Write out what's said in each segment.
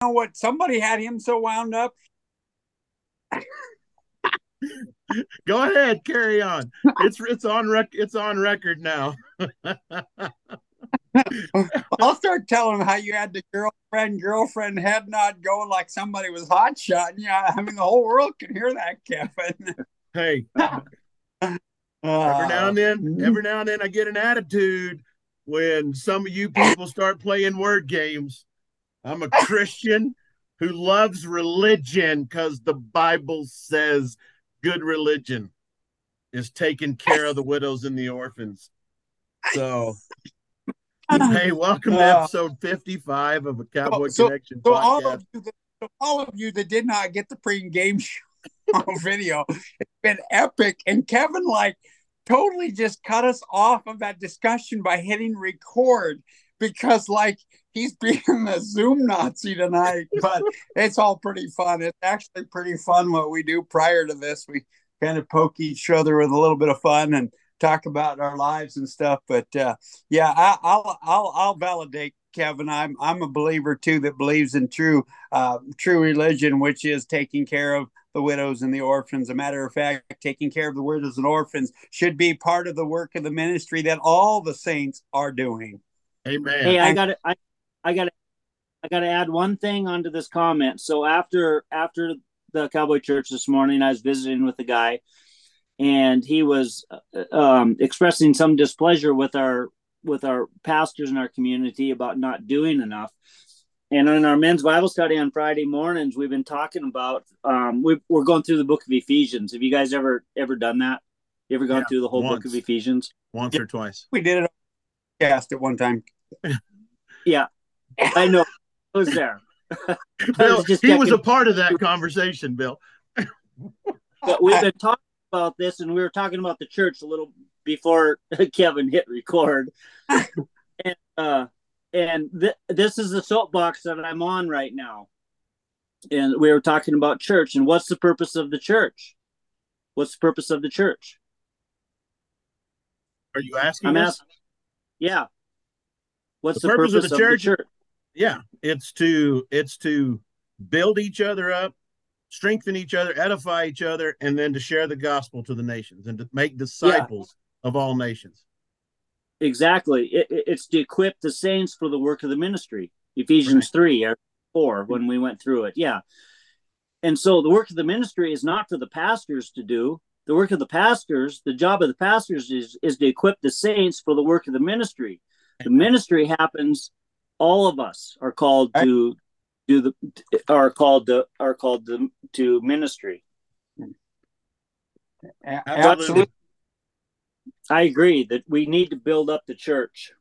know what? Somebody had him so wound up. Go ahead, carry on. It's it's on rec it's on record now. I'll start telling him how you had the girlfriend, girlfriend head nod going like somebody was hot shotting Yeah, I mean, the whole world can hear that, Kevin. Hey, every uh, now and then, mm-hmm. every now and then, I get an attitude when some of you people start playing word games. I'm a Christian who loves religion because the Bible says good religion is taking care of the widows and the orphans. So, hey, welcome to Uh, episode 55 of a Cowboy so, Connection so podcast. all of you that, so all of you that did not get the pre-game show video, it's been epic. And Kevin like totally just cut us off of that discussion by hitting record because like he's being the Zoom Nazi tonight. But it's all pretty fun. It's actually pretty fun what we do prior to this. We kind of poke each other with a little bit of fun and talk about our lives and stuff. But uh, yeah, I, I'll I'll I'll validate Kevin. I'm I'm a believer too that believes in true uh, true religion, which is taking care of the widows and the orphans. A matter of fact, taking care of the widows and orphans should be part of the work of the ministry that all the saints are doing. Amen. Hey, I got to I, I got to I got to add one thing onto this comment. So after after the Cowboy Church this morning, I was visiting with a guy, and he was uh, um, expressing some displeasure with our with our pastors in our community about not doing enough. And in our men's Bible study on Friday mornings, we've been talking about um, we, we're going through the book of Ephesians. Have you guys ever ever done that? You ever gone Yeah, through the whole book of Ephesians? Once or twice. We did it on cast at one time. Yeah, I know. I was there. Bill, was just he was a part of that conversation, Bill. but we've been talking about this and we were talking about the church a little before kevin hit record. And uh and th- this is the soapbox that i'm on right now. And we were talking about church and what's the purpose of the church? What's the purpose of the church? Are you asking i'm asking yeah what's The the, purpose purpose, of the of, church- the church? Yeah, it's to it's to build each other up, strengthen each other, edify each other, and then to share the gospel to the nations and to make disciples of all nations. exactly. It, it- it's to equip the saints for the work of the ministry. Ephesians 3 or 4 when we went through it. Yeah. And so the work of the ministry is not for the pastors to do. The work of the pastors the job of the pastors is is to equip the saints for the work of the ministry the ministry happens all of us are called to do the are called to are called to, to ministry Absolutely. Absolutely. i agree that we need to build up the church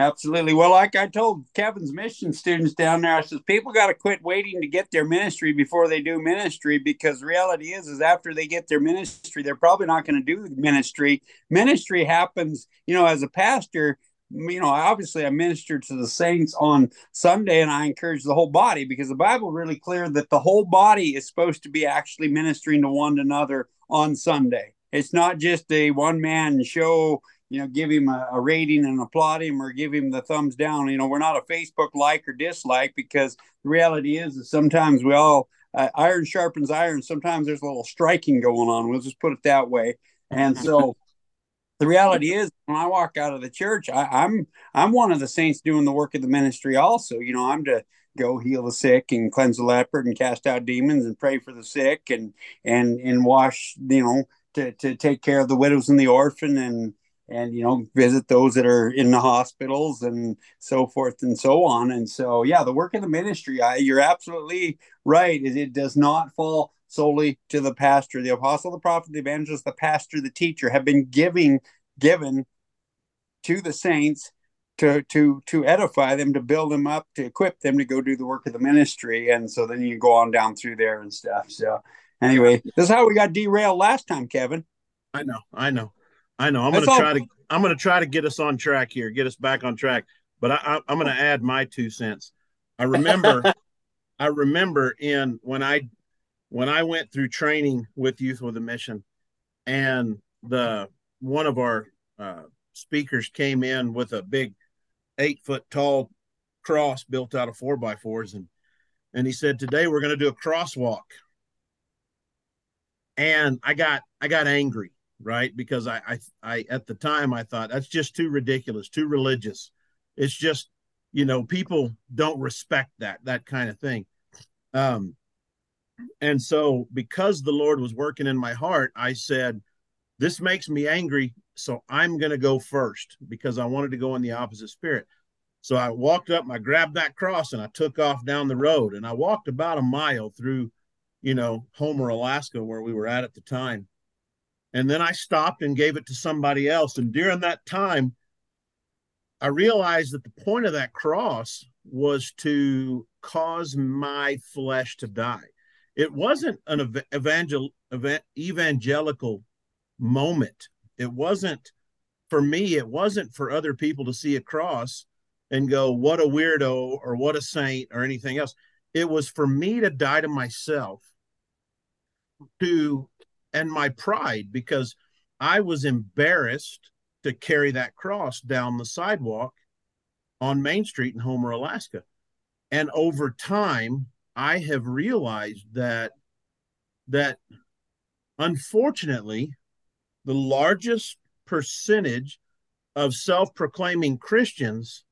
Absolutely. Well, like I told Kevin's mission students down there, I says people got to quit waiting to get their ministry before they do ministry because reality is is after they get their ministry, they're probably not going to do ministry. Ministry happens, you know, as a pastor, you know, obviously I minister to the saints on Sunday and I encourage the whole body because the Bible really clear that the whole body is supposed to be actually ministering to one another on Sunday. It's not just a one man show you know, give him a, a rating and applaud him or give him the thumbs down. You know, we're not a Facebook like or dislike because the reality is that sometimes we all uh, iron sharpens iron. Sometimes there's a little striking going on. We'll just put it that way. And so the reality is when I walk out of the church, I, I'm I'm one of the saints doing the work of the ministry also. You know, I'm to go heal the sick and cleanse the leopard and cast out demons and pray for the sick and and and wash, you know, to, to take care of the widows and the orphan and and you know visit those that are in the hospitals and so forth and so on and so yeah the work of the ministry I, you're absolutely right is it does not fall solely to the pastor the apostle the prophet the evangelist the pastor the teacher have been giving given to the saints to to to edify them to build them up to equip them to go do the work of the ministry and so then you go on down through there and stuff so anyway this is how we got derailed last time kevin I know, I know, I know. I'm That's gonna all- try to I'm gonna try to get us on track here, get us back on track. But I, I, I'm gonna add my two cents. I remember, I remember in when I when I went through training with Youth with a Mission, and the one of our uh, speakers came in with a big eight foot tall cross built out of four by fours, and and he said, "Today we're going to do a crosswalk." And I got I got angry, right? Because I I, I at the time I thought that's just too ridiculous, too religious. It's just, you know, people don't respect that that kind of thing. Um, and so because the Lord was working in my heart, I said, "This makes me angry, so I'm going to go first because I wanted to go in the opposite spirit." So I walked up, I grabbed that cross, and I took off down the road. And I walked about a mile through, you know, Homer, Alaska, where we were at at the time. And then I stopped and gave it to somebody else. And during that time, I realized that the point of that cross was to cause my flesh to die. It wasn't an evangel, evangelical moment. It wasn't for me, it wasn't for other people to see a cross and go, what a weirdo or what a saint or anything else. It was for me to die to myself to and my pride because I was embarrassed to carry that cross down the sidewalk on Main Street in Homer, Alaska. And over time, I have realized that that unfortunately, the largest percentage of self-proclaiming Christians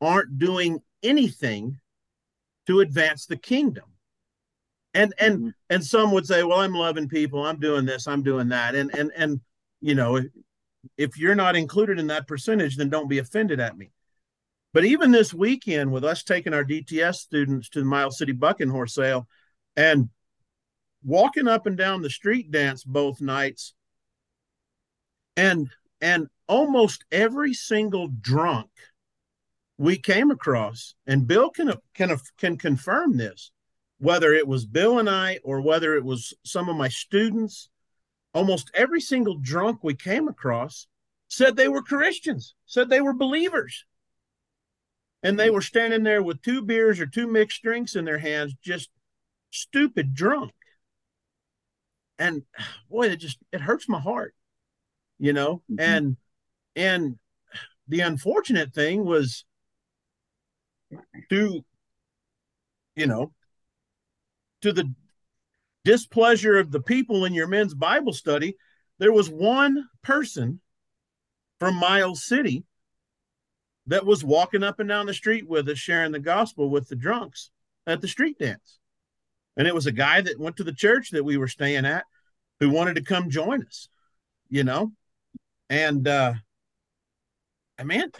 aren't doing anything to advance the kingdom. And and mm-hmm. and some would say well i'm loving people. I'm doing this. I'm doing that. And and and you know if you're not included in that percentage then don't be offended at me but even this weekend with us taking our dts students to the Mile city bucking horse sale and walking up and down the street dance both nights and and almost every single drunk we came across, and Bill can can can confirm this, whether it was Bill and I or whether it was some of my students, almost every single drunk we came across said they were Christians, said they were believers. And they were standing there with two beers or two mixed drinks in their hands, just stupid drunk. And boy, it just it hurts my heart, you know. Mm-hmm. And and the unfortunate thing was to you know to the displeasure of the people in your men's bible study there was one person from miles city that was walking up and down the street with us sharing the gospel with the drunks at the street dance. And it was a guy that went to the church that we were staying at who wanted to come join us you know? And uh I mean,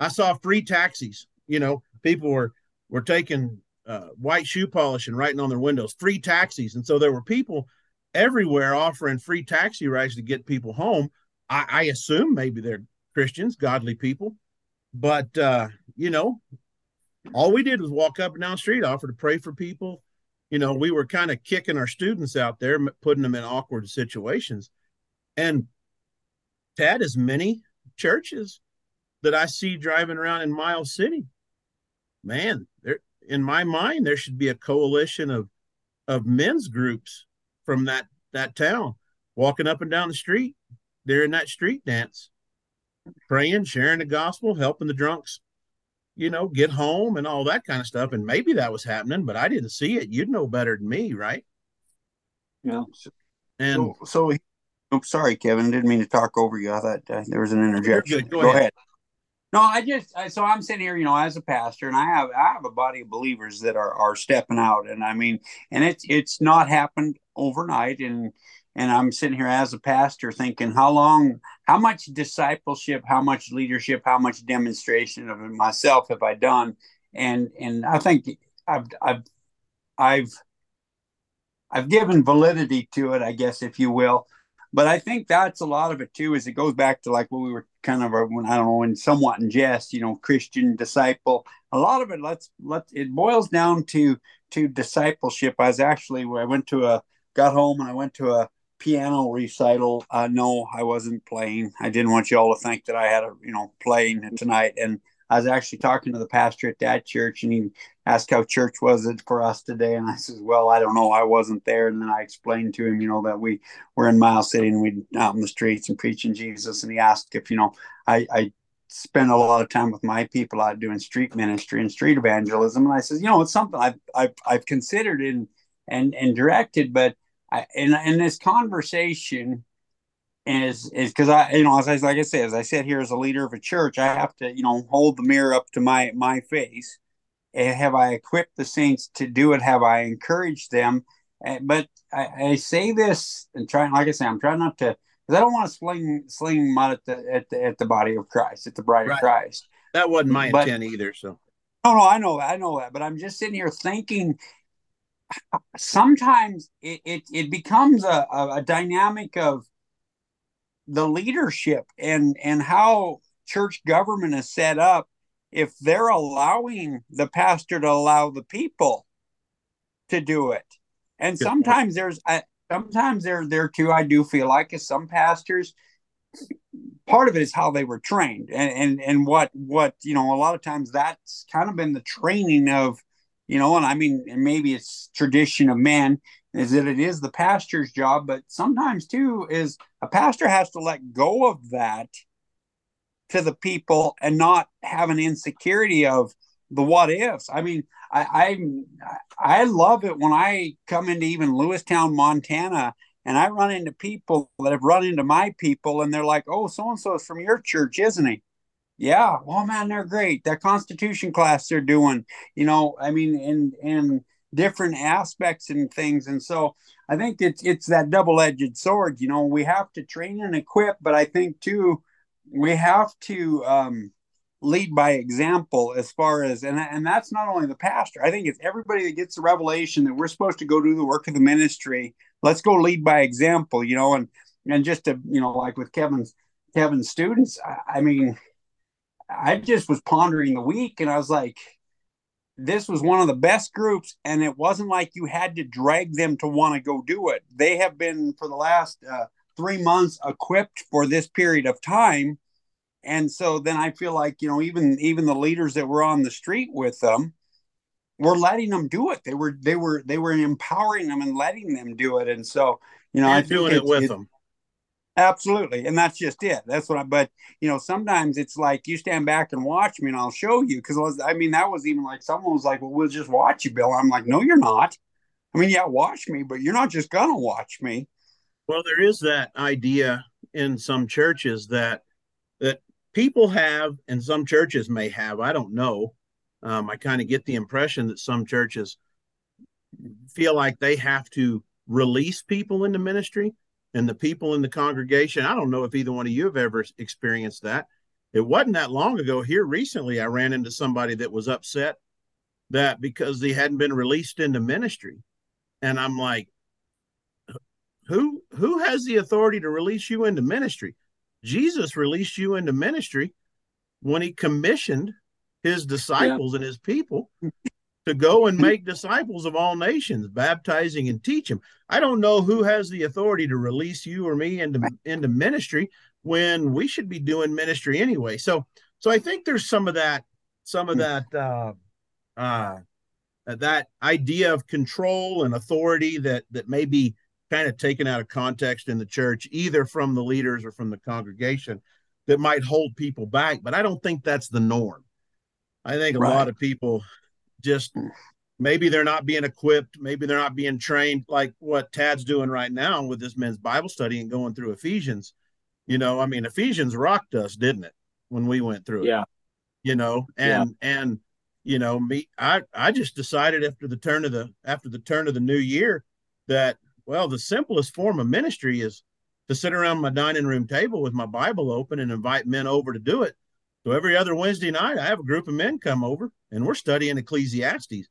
I saw free taxis, you know, people were were taking uh, white shoe polish and writing on their windows, free taxis, and so there were people everywhere offering free taxi rides to get people home. I, I assume maybe they're Christians, godly people, but uh, you know, all we did was walk up and down the street, offer to pray for people. You know, we were kind of kicking our students out there, putting them in awkward situations, and Tad, as many churches that I see driving around in Miles City. Man, there in my mind there should be a coalition of of men's groups from that that town walking up and down the street during that street dance, praying, sharing the gospel, helping the drunks, you know, get home and all that kind of stuff. And maybe that was happening, but I didn't see it. You'd know better than me, right? Yeah. And so, so I'm sorry, Kevin. Didn't mean to talk over you. I thought uh, there was an interjection. Go, Go, ahead. ahead. No, I just so I'm sitting here, you know, as a pastor, and I have I have a body of believers that are are stepping out, and I mean, and it's it's not happened overnight, and and I'm sitting here as a pastor thinking, how long, how much discipleship, how much leadership, how much demonstration of myself have I done, and and I think I've I've I've I've given validity to it, I guess, if you will, but I think that's a lot of it too. Is it goes back to like what we were kind of a, when I don't know, in somewhat in jest, you know, Christian disciple. A lot of it, let's let it boils down to to discipleship. I was actually I went to a got home and I went to a piano recital. Uh, no, I wasn't playing. I didn't want you all to think that I had a you know playing tonight. And I was actually talking to the pastor at that church, and he asked how church was it for us today, and I says, "Well, I don't know. I wasn't there." And then I explained to him, you know, that we were in Miles City and we out in the streets and preaching Jesus. And he asked if you know I, I spend a lot of time with my people out doing street ministry and street evangelism. And I says, you know, it's something I've I've, I've considered and and and directed, but I in in this conversation is is because I you know as I like I said as I said here as a leader of a church, I have to you know hold the mirror up to my my face. And have I equipped the saints to do it? Have I encouraged them? Eh, but I, I say this and trying, like I say, I'm trying not to because I don't want to sling sling mud at the at the at the body of Christ, at the bride right. of Christ. That wasn't my but, intent either. So no, no, I know that, I know that, but I'm just sitting here thinking. Sometimes it it, it becomes a, a, dynamic of the leadership and and how church government is set up. If they're allowing the pastor to allow the people to do it, and sometimes there's I, sometimes there there too i do feel like as some pastors part of it is how they were trained and, and and what what you know a lot of times that's kind of been the training of you know and i mean and maybe it's tradition of man is that it is the pastor's job but sometimes too is a pastor has to let go of that to the people and not have an insecurity of the what ifs i mean I, I I love it when I come into even Lewistown, Montana, and I run into people that have run into my people, and they're like, "Oh, so and so is from your church, isn't he?" Yeah. Well, man, they're great. That Constitution class they're doing, you know, I mean, and and different aspects and things, and so I think it's it's that double edged sword. You know, we have to train and equip, but I think too, we have to. um lead by example as far as and and that's not only the pastor i think it's everybody that gets the revelation that we're supposed to go do the work of the ministry let's go lead by example you know and and just to you know like with kevin's kevin's students I, I mean i just was pondering the week and i was like this was one of the best groups and it wasn't like you had to drag them to want to go do it they have been for the last uh, three months equipped for this period of time and so then I feel like you know even even the leaders that were on the street with them were letting them do it. They were they were they were empowering them and letting them do it. And so you know I'm doing it with them. Absolutely, and that's just it. That's what I. But you know, sometimes it's like you stand back and watch me, and I'll show you. Because I mean, that was even like someone was like, "Well, we'll just watch you, Bill." I'm like, "No, you're not." I mean, yeah, watch me, but you're not just gonna watch me. Well, there is that idea in some churches that that people have, and some churches may have, I don't know. Um, I kind of get the impression that some churches feel like they have to release people into ministry and the people in the congregation. I don't know if either one of you have ever experienced that. It wasn't that long ago. Here recently, I ran into somebody that was upset that because they hadn't been released into ministry. And I'm like, who who has the authority to release you into ministry? Jesus released you into ministry when he commissioned his disciples yeah. and his people to go and make disciples of all nations, baptizing and teach them. I don't know who has the authority to release you or me into into ministry when we should be doing ministry anyway. So so I think there's some of that some of hmm. that uh uh that idea of control and authority that that may be kind of taken out of context in the church, either from the leaders or from the congregation, that might hold people back. But I don't think that's the norm. I think a right. lot of people just maybe they're not being equipped, maybe they're not being trained like what Tad's doing right now with this men's Bible study and going through Ephesians. You know, I mean, Ephesians rocked us, didn't it, when we went through it? Yeah. You know, and yeah. and you know, me, I I just decided after the turn of the after the turn of the new year that well, the simplest form of ministry is to sit around my dining room table with my Bible open and invite men over to do it. So every other Wednesday night, I have a group of men come over and we're studying Ecclesiastes.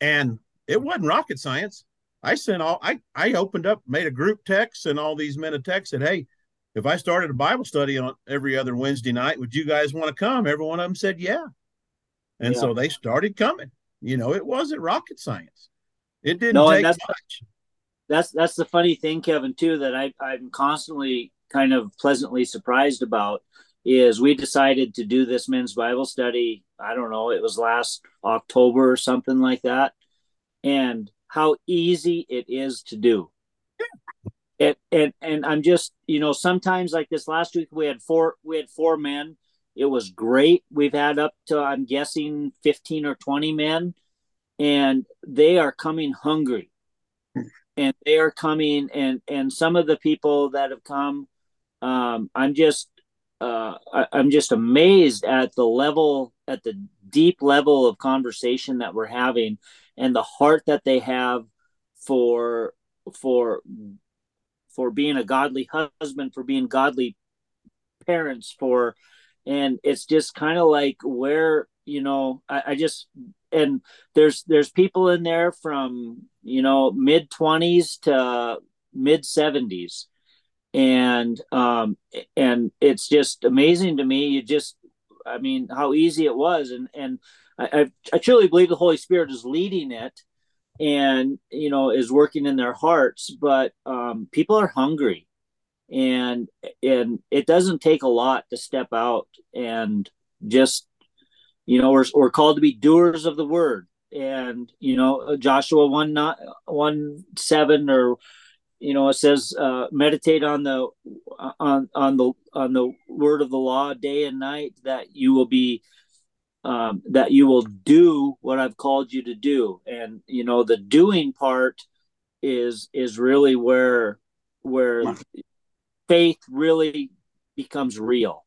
And it wasn't rocket science. I sent all I I opened up, made a group text, and all these men a text said, Hey, if I started a Bible study on every other Wednesday night, would you guys want to come? Every one of them said, Yeah. And yeah. so they started coming. You know, it wasn't rocket science. It didn't no, take much that's that's the funny thing, Kevin, too, that I, I'm constantly kind of pleasantly surprised about is we decided to do this men's Bible study. I don't know, it was last October or something like that. And how easy it is to do. It, and and I'm just, you know, sometimes like this last week we had four we had four men it was great. We've had up to I'm guessing 15 or 20 men, and they are coming hungry, and they are coming and and some of the people that have come, um, I'm just uh, I, I'm just amazed at the level at the deep level of conversation that we're having and the heart that they have for for for being a godly husband for being godly parents for and it's just kind of like where you know I, I, just and there's there's people in there from you know mid 20s to mid 70s and um and it's just amazing to me you just i mean how easy it was. And and i i truly believe the holy spirit is leading it and you know is working in their hearts. But um people are hungry and and it doesn't take a lot to step out and just you know we're, we're called to be doers of the word. And you know joshua 1 not 1 7 or you know it says uh, meditate on the on on the on the word of the law day and night that you will be um, that you will do what i've called you to do. And you know the doing part is is really where where faith really becomes real.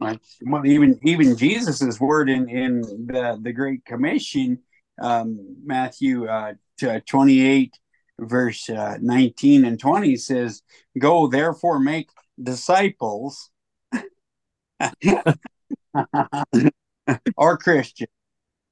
Right. Well even even jesus's word in in the the great commission um matthew uh 28 verse uh, 19 and 20 says, Go therefore make disciples or Christian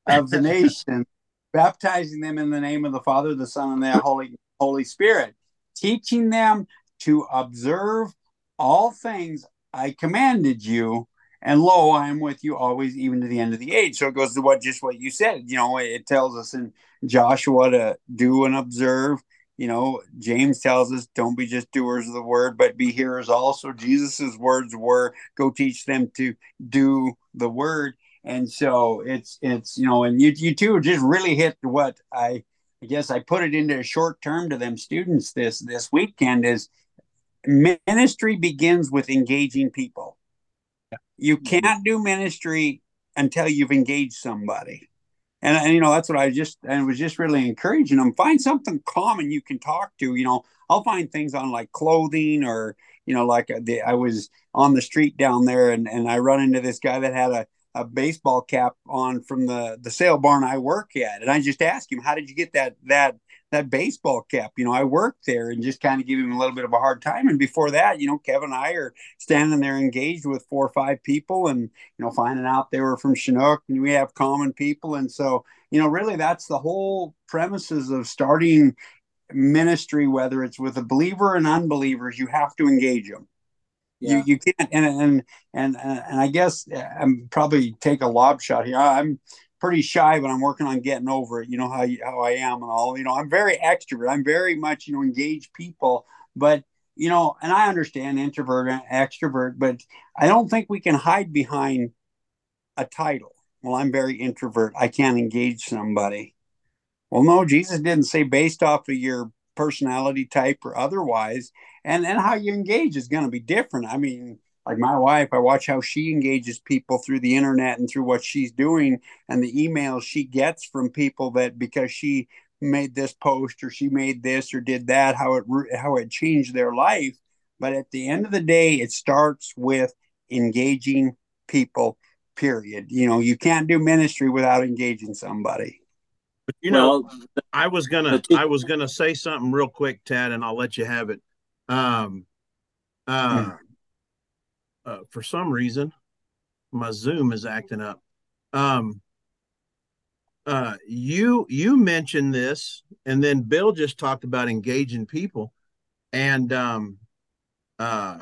of the nation, baptizing them in the name of the Father, the Son, and the Holy Holy Spirit, teaching them to observe all things I commanded you. And lo, I am with you always, even to the end of the age. So it goes to what just what you said. You know, it tells us in Joshua to do and observe you know james tells us don't be just doers of the word but be hearers also. Jesus's words were go teach them to do the word. And so it's it's you know and you you two just really hit what i i guess i put it into a short term to them students this this weekend is ministry begins with engaging people. You can't do ministry until you've engaged somebody and, and you know that's what I just and was just really encouraging them. Find something common you can talk to. You know, I'll find things on like clothing or you know like uh, the, I was on the street down there and and I run into this guy that had a a baseball cap on from the the sale barn I work at, and I just asked him, "How did you get that that that baseball cap. You know, I worked there and just kind of give him a little bit of a hard time. And before that, you know, Kevin and I are standing there engaged with four or five people and, you know, finding out they were from Chinook and we have common people. And so, you know, really that's the whole premises of starting ministry, whether it's with a believer and unbelievers, you have to engage them. Yeah. You, you can't and, and and and I guess uh, I'm probably take a lob shot here. I'm pretty shy, but I'm working on getting over it. You know how how I am and all. You know, I'm very extrovert. I'm very much you know engaged people, but you know, and I understand introvert and extrovert, but I don't think we can hide behind a title. Well, I'm very introvert. I can't engage somebody. Well, no, Jesus didn't say based off of your personality type or otherwise, and and how you engage is going to be different. I mean, like my wife, I watch how she engages people through the internet and through what she's doing and the emails she gets from people that because she made this post or she made this or did that, how it how it changed their life. But at the end of the day, it starts with engaging people. Period. You know, you can't do ministry without engaging somebody. But you know, well, I was gonna I was gonna say something real quick, Tad, and I'll let you have it. Um, uh, hmm uh, for some reason, my Zoom is acting up. Um, uh, you you mentioned this, and then Bill just talked about engaging people, and um, uh,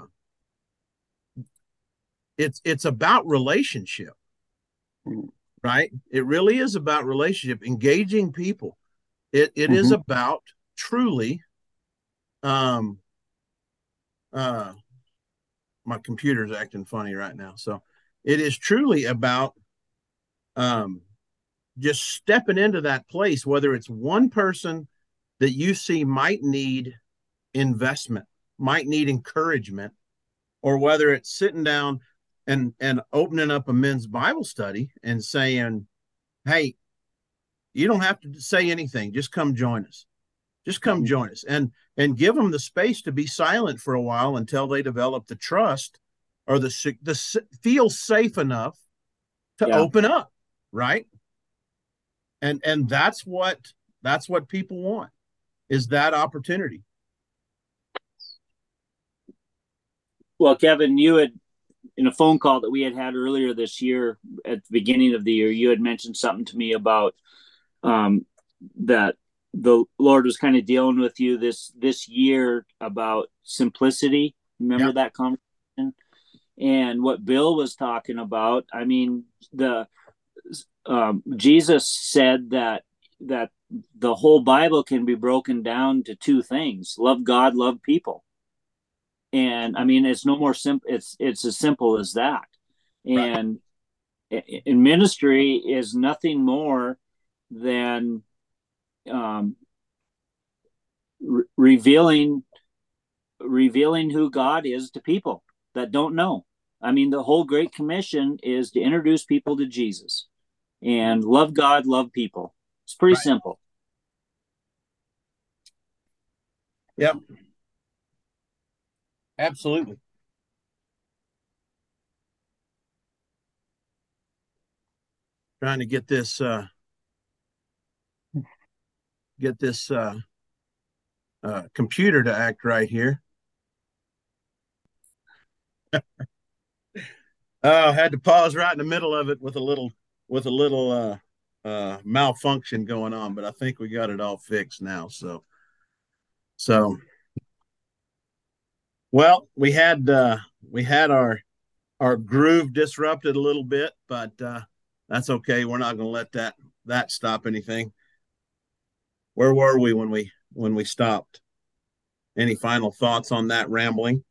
it's it's about relationship, right? It really is about relationship, engaging people. It it mm-hmm. is about truly, um, uh, my computer's acting funny right now. So it is truly about um, just stepping into that place, whether it's one person that you see might need investment, might need encouragement, or whether it's sitting down and and opening up a men's Bible study and saying, "Hey, you don't have to say anything. Just come join us. Just come join us." And and give them the space to be silent for a while until they develop the trust or the the feel safe enough to yeah. open up, right? And and that's what that's what people want is that opportunity. Well, Kevin, you had in a phone call that we had had earlier this year at the beginning of the year, you had mentioned something to me about um, that the Lord was kind of dealing with you this this year about simplicity. Remember that conversation? And what Bill was talking about. I mean, the um, Jesus said that that the whole Bible can be broken down to two things: love God, love people and i mean it's no more simple it's it's as simple as that and right. in ministry is nothing more than um, re- revealing revealing who god is to people that don't know i mean the whole great commission is to introduce people to jesus and love god love people it's pretty right. simple yep Absolutely. Trying to get this uh get this uh, uh computer to act right here. oh, had to pause right in the middle of it with a little with a little uh uh malfunction going on, but I think we got it all fixed now. So so well, we had uh, we had our our groove disrupted a little bit, but uh, that's okay. We're not going to let that that stop anything. Where were we when we when we stopped? Any final thoughts on that rambling?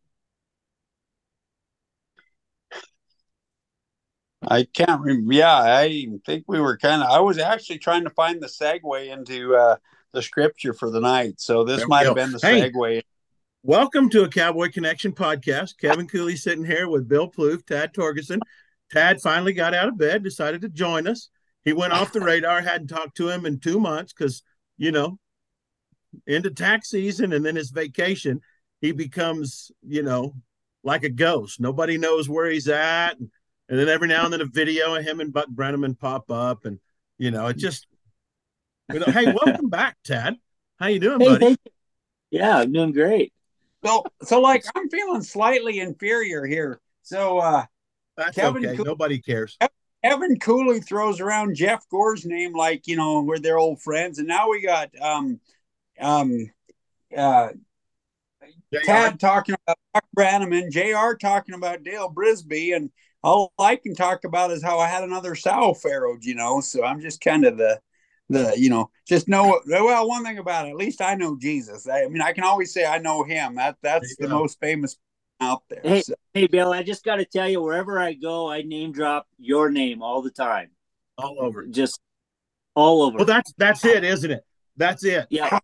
I can't remember. Yeah, I think we were kind of. I was actually trying to find the segue into uh, the scripture for the night, so this might have been the hey, segue. Welcome to a Cowboy Connection podcast. Kevin Cooley sitting here with Bill Plouffe, Tad Torgerson. Tad finally got out of bed, decided to join us. He went off the radar, hadn't talked to him in two months because, you know, into tax season and then his vacation, he becomes, you know, like a ghost. Nobody knows where he's at. And, and then every now and then a video of him and Buck Brannaman pop up. And, you know, it just, you know, hey, welcome back, Tad. How you doing, hey, buddy? Yeah, I'm doing great. So, so like I'm feeling slightly inferior here. So, uh, that's Kevin okay. Nobody cares. Evan Cooley throws around Jeff Gore's name like you know we're their old friends, and now we got um, um, uh, Tad talking about Buck Brannaman, Jr. talking about Dale Brisby, and all I can talk about is how I had another sow farrow, you know. So I'm just kind of the the you know just know well one thing about it at least i know jesus i, I mean i can always say i know him that that's the go. most famous out there hey, so. hey bill i just got to tell you wherever i go i name drop your name all the time all over just all over well that's that's it isn't it that's it yeah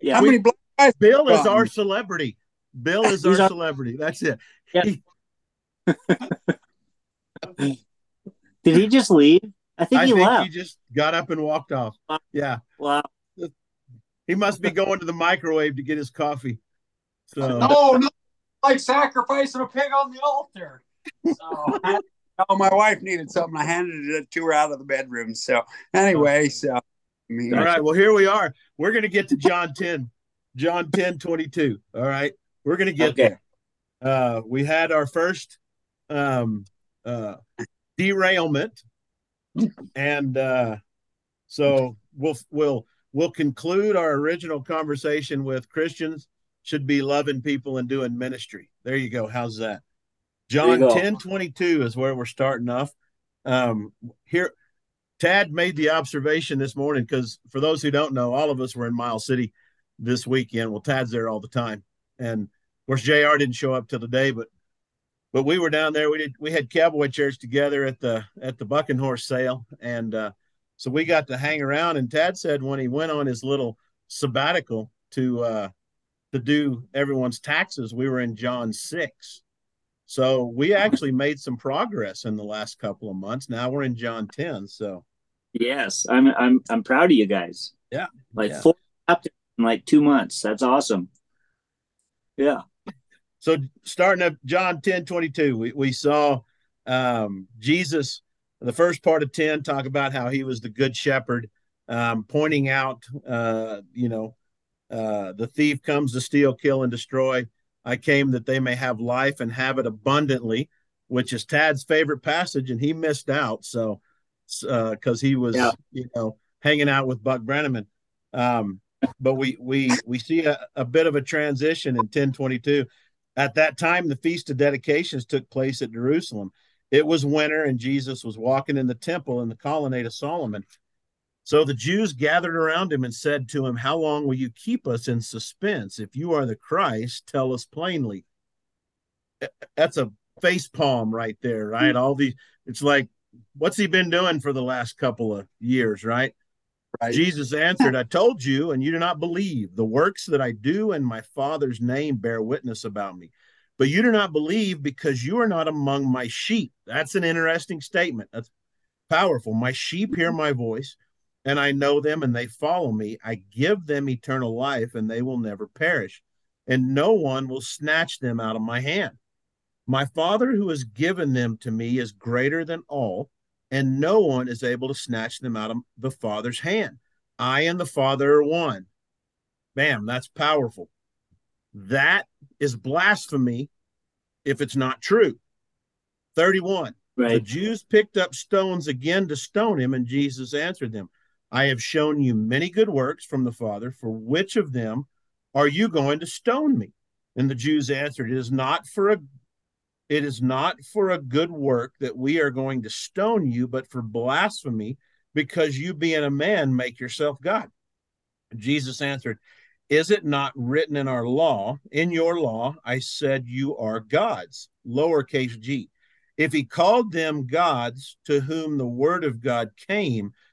yeah how many guys bill is our celebrity bill is our, our celebrity that's it yeah. did he just leave I think I he think left. He just got up and walked off. Yeah. Wow. He must be going to the microwave to get his coffee. So. No, no, like sacrificing a pig on the altar. So, oh, my wife needed something. I handed it to her out of the bedroom. So anyway, so. I mean, All right. Well, here we are. We're going to get to John 10, John 10, 22. All right. We're going to get okay. there. Uh, we had our first um, uh, derailment and uh, so we'll we'll we'll conclude our original conversation with Christians should be loving people and doing ministry. There you go. How's that? John 10 22 is where we're starting off. Um, here, Tad made the observation this morning because for those who don't know, all of us were in Miles City this weekend. Well, Tad's there all the time. And of course, JR didn't show up till today, but but we were down there. We did we had cowboy chairs together at the at the bucking horse sale, and uh, so we got to hang around. And Tad said when he went on his little sabbatical to uh, to do everyone's taxes, we were in John six. So we actually made some progress in the last couple of months. Now we're in John 10. So yes, I'm I'm I'm proud of you guys. Yeah. Like yeah. four chapters in like two months. That's awesome. Yeah. So starting up John 10 22, we, we saw um, Jesus, the first part of 10, talk about how he was the good shepherd, um, pointing out, uh, you know, uh, the thief comes to steal, kill, and destroy. I came that they may have life and have it abundantly, which is Tad's favorite passage, and he missed out. So, because uh, he was, yeah. you know, hanging out with Buck Brannaman. Um, but we we we see a, a bit of a transition in 1022. At that time, the feast of dedications took place at Jerusalem. It was winter, and Jesus was walking in the temple in the colonnade of Solomon. So the Jews gathered around him and said to him, How long will you keep us in suspense? If you are the Christ, tell us plainly. That's a face palm right there, right? Hmm. All these, it's like, what's he been doing for the last couple of years, right? right? Jesus answered, I told you, and you do not believe. The works that I do in my Father's name bear witness about me. But you do not believe because you are not among my sheep. That's an interesting statement. That's powerful. My sheep hear my voice and I know them and they follow me. I give them eternal life and they will never perish, and no one will snatch them out of my hand. My Father who has given them to me is greater than all, and no one is able to snatch them out of the Father's hand. I and the Father are one. Bam, that's powerful. That is blasphemy if it's not true. 31. Right. The Jews picked up stones again to stone him, and Jesus answered them I have shown you many good works from the Father. For which of them are you going to stone me? And the Jews answered, It is not for a it is not for a good work that we are going to stone you, but for blasphemy, because you being a man make yourself God. Jesus answered, Is it not written in our law, in your law, I said you are gods, lowercase g. If he called them gods to whom the word of God came,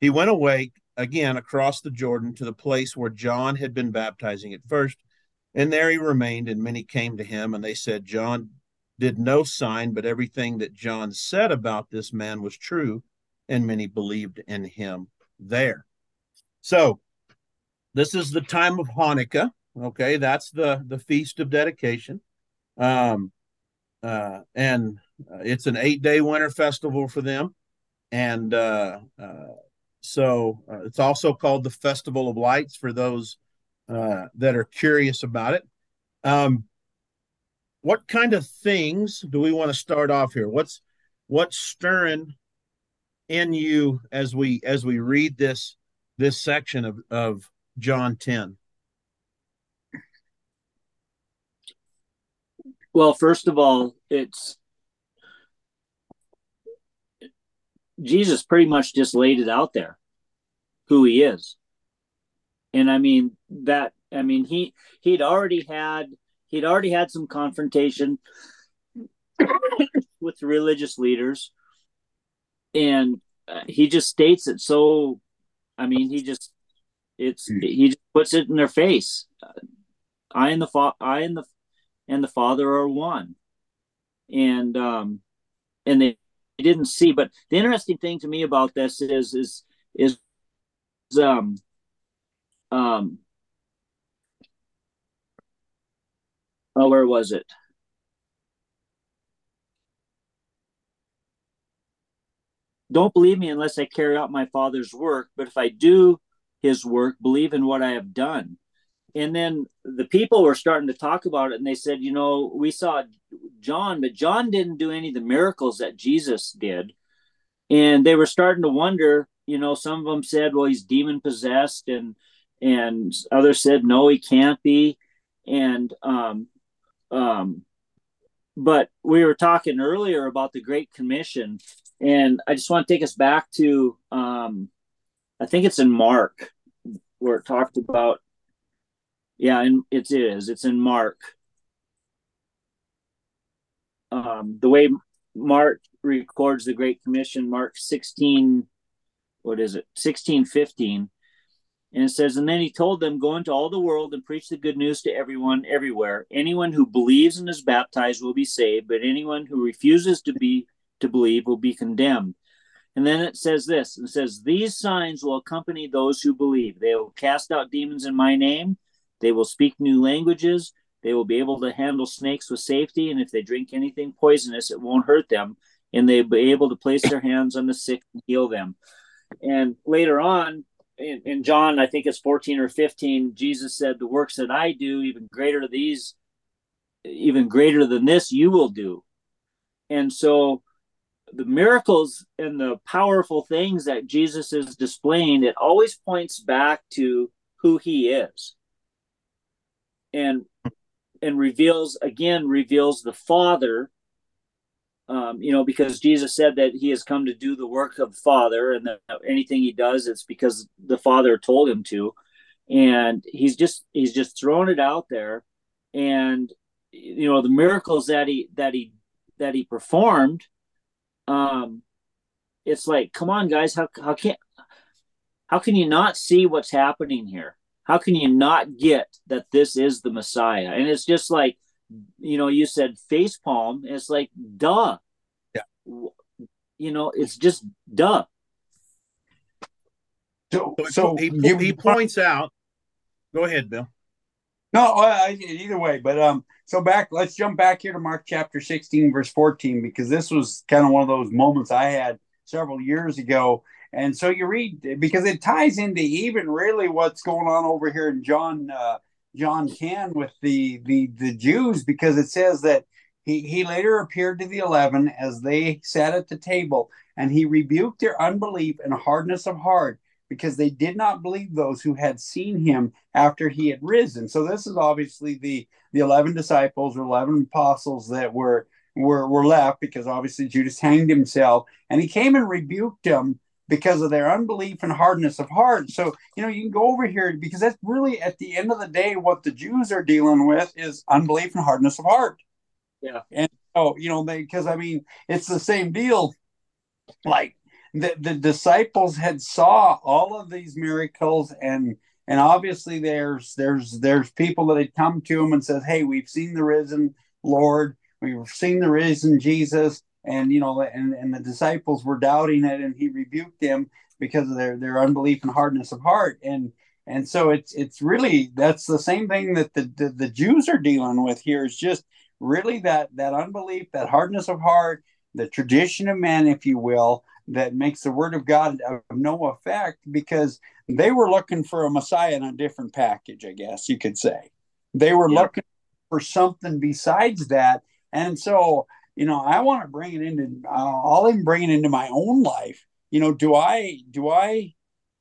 He went away again across the Jordan to the place where John had been baptizing at first. And there he remained, and many came to him, and they said, John did no sign, but everything that John said about this man was true, and many believed in him there. So, this is the time of Hanukkah. Okay, that's the the feast of dedication, um, uh, and uh, it's an eight day winter festival for them, and uh, uh so uh, it's also called the Festival of Lights for those uh, that are curious about it. Um, what kind of things do we want to start off here? What's what's stirring in you as we as we read this this section of of John 10? Well, first of all, it's Jesus pretty much just laid it out there who he is. And I mean that I mean he he'd already had he'd already had some confrontation with the religious leaders and uh, he just states it so I mean he just it's hmm. he just puts it in their face. I and the fa- I and the and the father are one. And um and they didn't see. But the interesting thing to me about this is is is um um oh where was it? Don't believe me unless I carry out my father's work, but if I do his work, believe in what I have done. And then the people were starting to talk about it and they said, you know, we saw John, but John didn't do any of the miracles that Jesus did. And they were starting to wonder, you know, some of them said, well, he's demon possessed, and and others said, no, he can't be. And um, um, but we were talking earlier about the Great Commission, and I just want to take us back to um, I think it's in Mark where it talked about yeah, and it is. It's in Mark. Um, the way Mark records the Great Commission, Mark 16, what is it? 16, 15 and it says, And then he told them, Go into all the world and preach the good news to everyone, everywhere. Anyone who believes and is baptized will be saved, but anyone who refuses to be to believe will be condemned. And then it says this it says, These signs will accompany those who believe. They will cast out demons in my name, they will speak new languages, they will be able to handle snakes with safety, and if they drink anything poisonous, it won't hurt them, and they'll be able to place their hands on the sick and heal them. And later on, in, in John, I think it's 14 or 15, Jesus said, The works that I do, even greater these, even greater than this, you will do. And so the miracles and the powerful things that Jesus is displaying, it always points back to who he is. And and reveals again reveals the Father um, you know, because Jesus said that he has come to do the work of the Father, and that anything he does, it's because the Father told him to, and he's just he's just throwing it out there, and you know the miracles that he that he that he performed, um, it's like, come on, guys, how how can how can you not see what's happening here? How can you not get that this is the Messiah? And it's just like you know, you said face palm. It's like, duh. Yeah. You know, it's just duh. So, so he, you, he points out. Go ahead, Bill. No, I, either way, but um, so back. Let's jump back here to Mark chapter sixteen, verse fourteen, because this was kind of one of those moments I had several years ago. And so you read because it ties into even really what's going on over here in John uh, John can with the the the Jews because it says that he he later appeared to the eleven as they sat at the table and he rebuked their unbelief and hardness of heart because they did not believe those who had seen him after he had risen. So this is obviously the the 11 disciples or 11 apostles that were were were left because obviously Judas hanged himself and he came and rebuked them because of their unbelief and hardness of heart. So, you know, you can go over here because that's really at the end of the day what the Jews are dealing with is unbelief and hardness of heart. Yeah. And oh, you know, they because I mean, it's the same deal. Like the, the disciples had saw all of these miracles and and obviously there's there's there's people that had come to him and says, Hey, we've seen the risen Lord, we've seen the risen Jesus and you know and, and the disciples were doubting it and he rebuked them because of their their unbelief and hardness of heart. And and so it's it's really that's the same thing that the, the, the jews are dealing with here is just really that that unbelief that hardness of heart the tradition of man if you will that makes the word of god of no effect because they were looking for a messiah in a different package i guess you could say. They were looking for something besides that. And so you know, I want to bring it into, uh, I'll even bring it into my own life. You know, do I, do I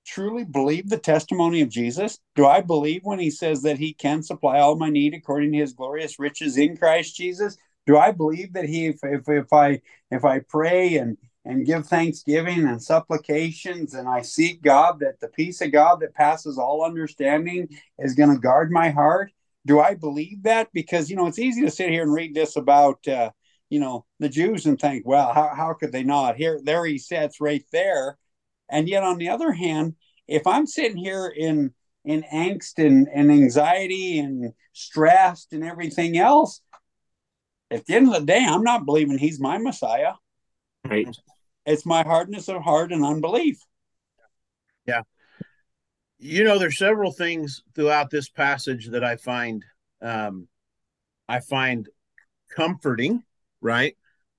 truly believe the testimony of Jesus? Do I believe when he says that he can supply all my need according to his glorious riches in Christ Jesus? Do I believe that he, if, if, if I, if I pray and, and give thanksgiving and supplications and I seek God that the peace of God that passes all understanding is going to guard my heart? Do I believe that? Because, you know, it's easy to sit here and read this about, uh, you know the Jews and think, well, how, how could they not? Here, there he sits right there, and yet on the other hand, if I'm sitting here in in angst and, and anxiety and stressed and everything else, at the end of the day, I'm not believing he's my Messiah. Right. It's my hardness of heart and unbelief. Yeah. You know, there's several things throughout this passage that I find um, I find comforting right?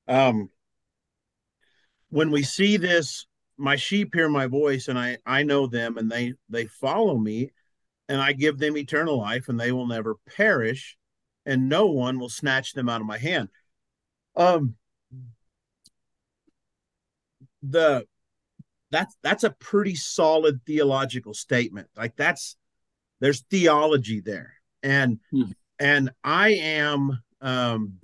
Um, when we see this, my sheep hear my voice, and I I know them, and they they follow me, and I give them eternal life, and they will never perish, and no one will snatch them out of my hand. Um, the that's that's a pretty solid theological statement. Like that's there's theology there, and hmm. and I am um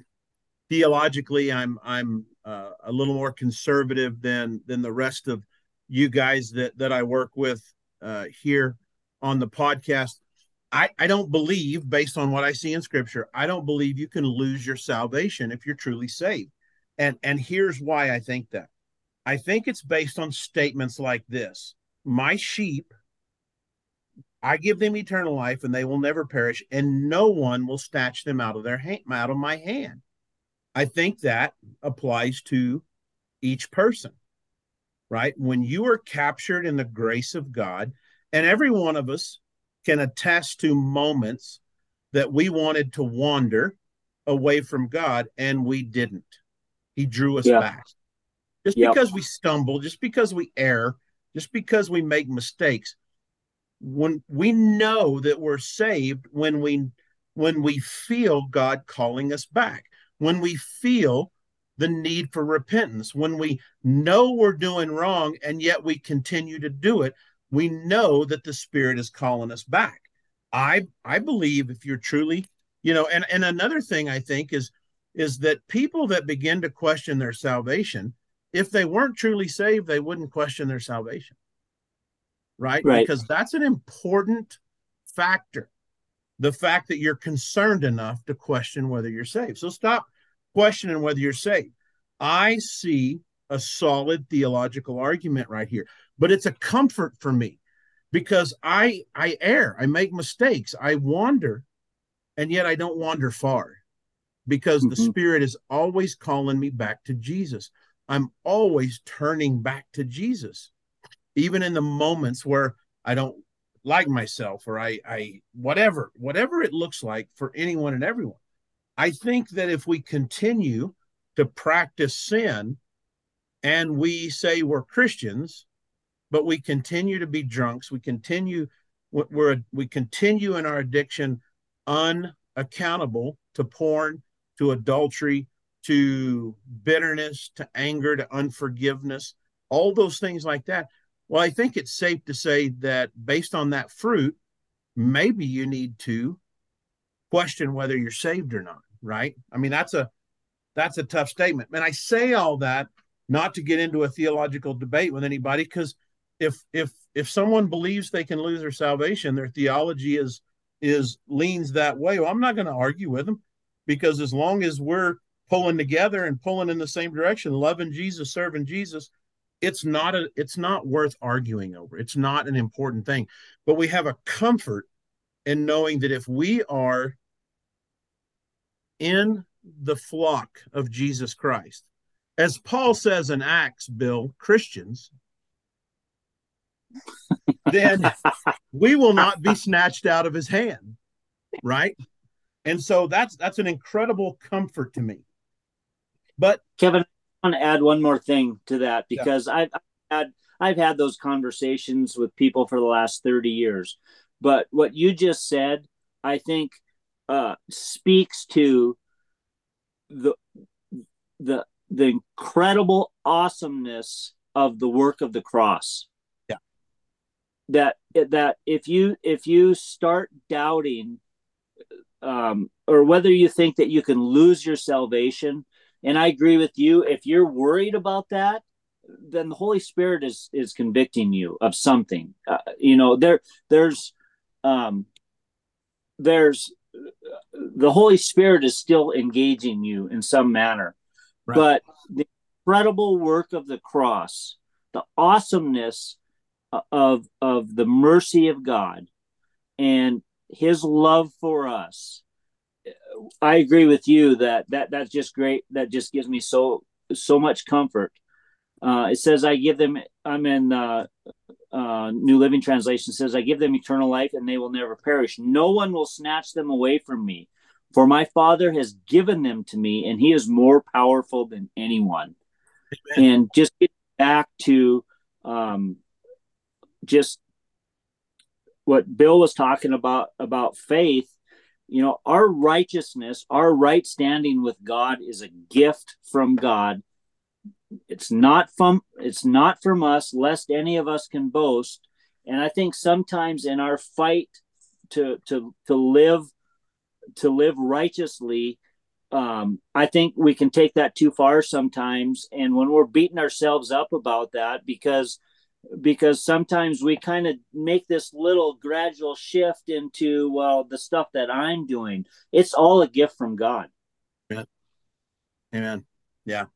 theologically, I'm I'm uh, a little more conservative than than the rest of you guys that that I work with uh, here on the podcast. I, I don't believe, based on what I see in scripture, I don't believe you can lose your salvation if you're truly saved. And and here's why I think that. I think it's based on statements like this. My sheep, I give them eternal life and they will never perish, and no one will snatch them out of their hand, out of my hand. I think that applies to each person, right? When you are captured in the grace of God, and every one of us can attest to moments that we wanted to wander away from God and we didn't. He drew us yeah. back. Just yep. because we stumble, just because we err, just because we make mistakes, when we know that we're saved when we when we feel God calling us back, when we feel the need for repentance, when we know we're doing wrong and yet we continue to do it, we know that the spirit is calling us back. I i believe if you're truly you know and and another thing i think is is that people that begin to question their salvation if they weren't truly saved they wouldn't question their salvation. Right, right. because that's an important factor the fact that you're concerned enough to question whether you're saved. So stop questioning whether you're saved. I see a solid theological argument right here but it's a comfort for me because i i err i make mistakes i wander and yet i don't wander far because mm-hmm. the spirit is always calling me back to jesus. I'm always turning back to jesus even in the moments where i don't like myself or i i whatever whatever it looks like for anyone and everyone i think that if we continue to practice sin and we say we're Christians, but we continue to be drunks. We continue we're we continue in our addiction unaccountable to porn, to adultery, to bitterness, to anger, to unforgiveness, all those things like that. Well, I think it's safe to say that based on that fruit, maybe you need to question whether you're saved or not, right? I mean, that's a that's a tough statement. And I say all that not to get into a theological debate with anybody because if if if someone believes they can lose their salvation their theology is is leans that way well i'm not going to argue with them because as long as we're pulling together and pulling in the same direction loving jesus serving jesus it's not a it's not worth arguing over it's not an important thing but we have a comfort in knowing that if we are in the flock of jesus christ as Paul says in Acts, Bill, Christians, then we will not be snatched out of his hand. Right. And so that's that's an incredible comfort to me. But Kevin, want to add one more thing to that because yeah. I've, I've had I've had those conversations with people for the last 30 years. But what you just said, I think uh, speaks to the the the incredible awesomeness of the work of the cross. Yeah. That that if you if you start doubting um or whether you think that you can lose your salvation and I agree with you if you're worried about that then the Holy Spirit is is convicting you of something. Uh, you know, there there's um there's the Holy Spirit is still engaging you in some manner Right. But the incredible work of the cross, the awesomeness of of the mercy of God and his love for us. I agree with you that that that's just great. That just gives me so so much comfort. Uh, it says, "I give them." I'm in uh, uh, New Living Translation. Says, "I give them eternal life, and they will never perish. No one will snatch them away from me. For my Father has given them to me, and He is more powerful than anyone. Amen. And just get back to um, just what Bill was talking about about faith. You know, our righteousness, our right standing with God, is a gift from God. It's not from it's not from us, lest any of us can boast. And I think sometimes in our fight to to to live to live righteously um, I think we can take that too far sometimes, and when we're beating ourselves up about that, because because sometimes we kind of make this little gradual shift into well the stuff that I'm doing. It's all a gift from God. Yeah. Amen. Yeah.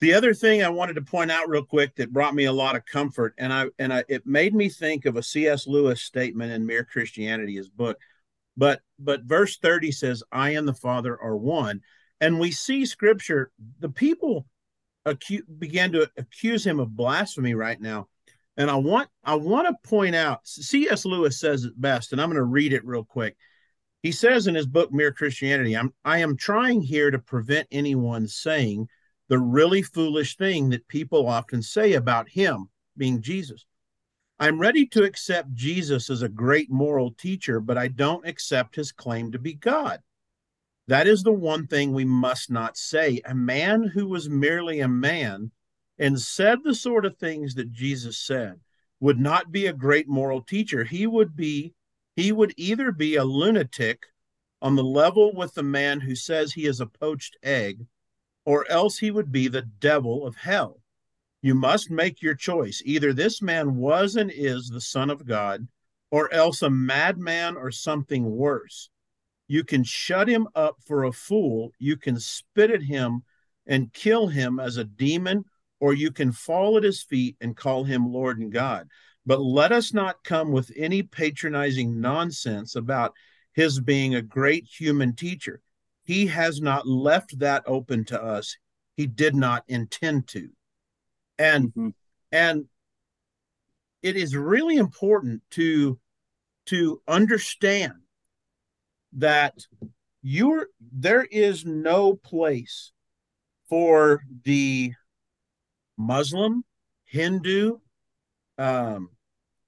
The other thing I wanted to point out real quick that brought me a lot of comfort, and I and I, it made me think of a C.S. Lewis statement in Mere Christianity, his book. But but verse 30 says, I and the Father are one. And we see scripture, the people acu- began to accuse him of blasphemy right now. And I want I want to point out, C.S. Lewis says it best, and I'm going to read it real quick. He says in his book Mere Christianity, I'm I am trying here to prevent anyone saying the really foolish thing that people often say about him being Jesus. I'm ready to accept Jesus as a great moral teacher, but I don't accept his claim to be God. That is the one thing we must not say. A man who was merely a man and said the sort of things that Jesus said would not be a great moral teacher. He would be he would either be a lunatic on the level with the man who says he is a poached egg or else he would be the devil of hell. You must make your choice. Either this man was and is the Son of God, or else a madman or something worse. You can shut him up for a fool, you can spit at him and kill him as a demon, or you can fall at his feet and call him Lord and God. But let us not come with any patronizing nonsense about his being a great human teacher. He has not left that open to us. He did not intend to and mm-hmm. and it is really important to to understand that you're there is no place for the muslim hindu um,